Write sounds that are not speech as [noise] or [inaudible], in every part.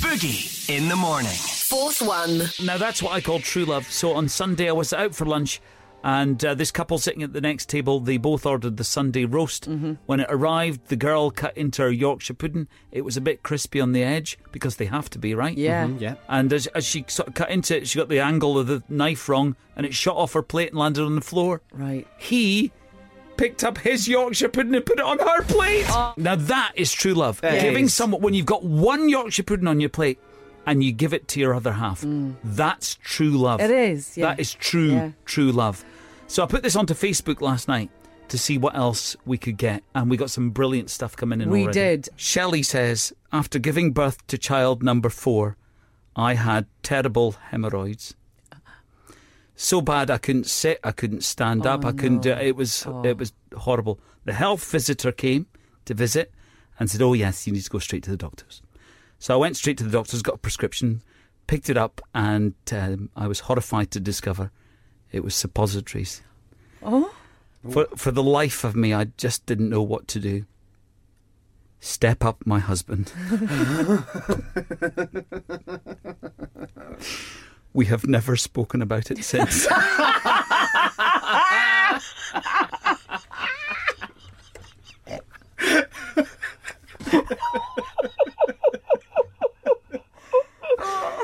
Boogie in the morning. Fourth one. Now that's what I call true love. So on Sunday I was out for lunch, and uh, this couple sitting at the next table, they both ordered the Sunday roast. Mm-hmm. When it arrived, the girl cut into her Yorkshire pudding. It was a bit crispy on the edge because they have to be, right? Yeah. Yeah. And as, as she sort of cut into it, she got the angle of the knife wrong, and it shot off her plate and landed on the floor. Right. He picked up his Yorkshire pudding and put it on her plate. Oh. Now that is true love. That Giving is. someone when you've got one Yorkshire pudding on your plate and you give it to your other half. Mm. That's true love. It is, yeah. That is true, Yeah. true love. So I put this onto Facebook last night to see what else we could get, and we got some brilliant stuff coming in. We already. did. Shelley says after giving birth to child number four, I had terrible hemorrhoids. So bad I couldn't sit, I couldn't stand up, I couldn't do it. It was it was horrible. The health visitor came to visit and said, "Oh yes, you need to go straight to the doctors." So I went straight to the doctors, got a prescription, picked it up, and um, I was horrified to discover it was suppositories. Oh. For for the life of me, I just didn't know what to do. Step up, my husband. [laughs] [laughs] we have never spoken about it since. [laughs]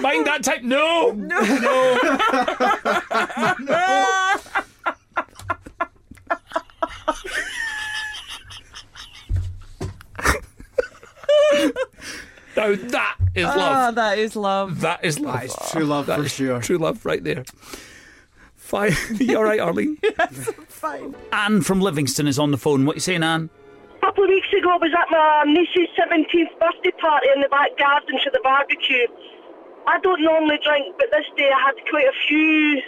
Mind that type? No, no, [laughs] [laughs] Now that is Ah, love. that is love. That is love. That is true love That for is sure. True love right there. Fine. [laughs] you all right, Arlene? [laughs] Fine. Anne from Livingston is on the phone. What are you saying, Anne? A couple of weeks ago, I was at my niece's 17th birthday party in the back garden for the barbecue. I don't normally drink, but this day I had quite a few,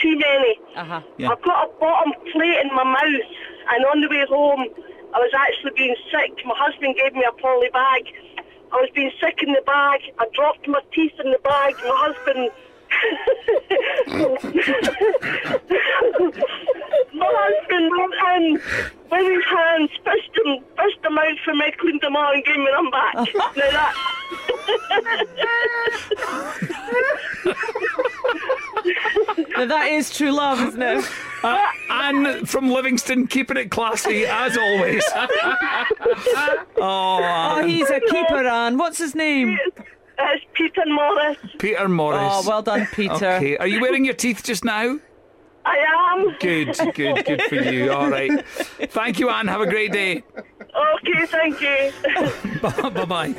too many. Uh huh. Yeah. I've got a bottom plate in my mouth, and on the way home, I was actually being sick. My husband gave me a poly bag. I was being sick in the bag. I dropped my teeth in the bag. My husband. [laughs] my husband went in with his hands, fished them, fished them out for me, cleaned them all, and gave me them [laughs] back. now that. [laughs] Now that is true love, isn't it? [laughs] Uh, Anne from Livingston, keeping it classy as always. [laughs] oh, Oh, he's a keeper, Anne. What's his name? It's Peter Morris. Peter Morris. Oh, well done, Peter. Okay. Are you wearing your teeth just now? I am. Good, good, good for you. All right. Thank you, Anne. Have a great day. Okay, thank you. [laughs] bye bye.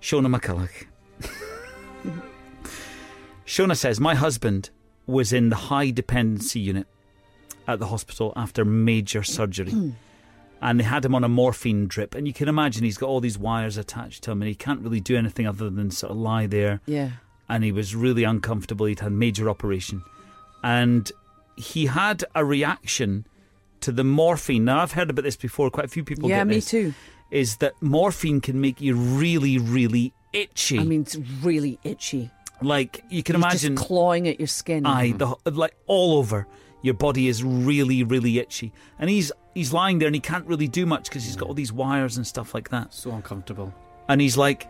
Shona McCulloch. Shona says, My husband was in the high dependency unit at the hospital after major mm. surgery. and they had him on a morphine drip. And you can imagine he's got all these wires attached to him and he can't really do anything other than sort of lie there. Yeah. And he was really uncomfortable. He'd had major operation. And he had a reaction to the morphine. Now, I've heard about this before. Quite a few people Yeah, get me this too. is that morphine can make you really, really itchy. I mean, it's really itchy. Like you can He's imagine, just clawing at your skin. aye, mm-hmm. the like all over your body is really, really itchy, and he's he's lying there and he can't really do much because he's got all these wires and stuff like that, So uncomfortable. and he's like,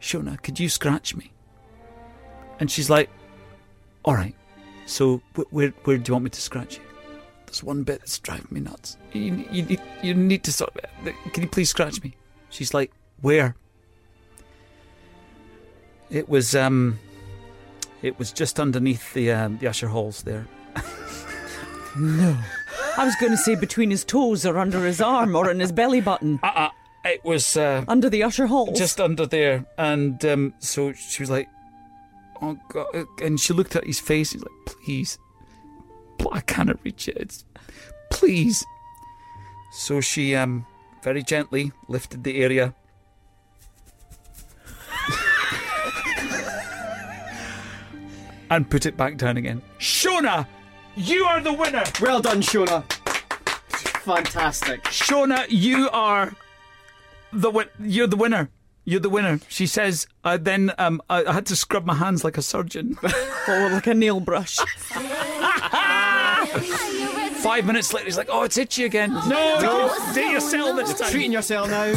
Shona, could you scratch me? And she's like, all right. So wh- where where do you want me to scratch you? There's one bit that's driving me nuts. You, you, need- you need to sort. Can you please scratch me? She's like, where? It was um, it was just underneath the um, the usher halls there. No, I was going to say between his toes or under his arm or in his belly button. Uh, uh it was uh, Under the usher halls. just under there, and um, so she was like, "Oh God!" And she looked at his face. He's like, "Please, pl- I cannot reach it. It's, please." So she um, very gently lifted the area. And put it back down again. Shona, you are the winner. Well done, Shona. Fantastic. Shona, you are the win- you're the winner. You're the winner. She says. Uh, then um, I, I had to scrub my hands like a surgeon. [laughs] Oh, like a nail brush. [laughs] Five minutes later, he's like, "Oh, it's itchy again." No, no, date yourself this time. Treating yourself now.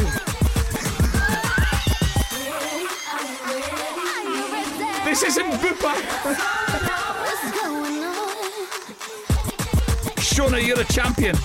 This isn't Bupa. Shona, you're a champion.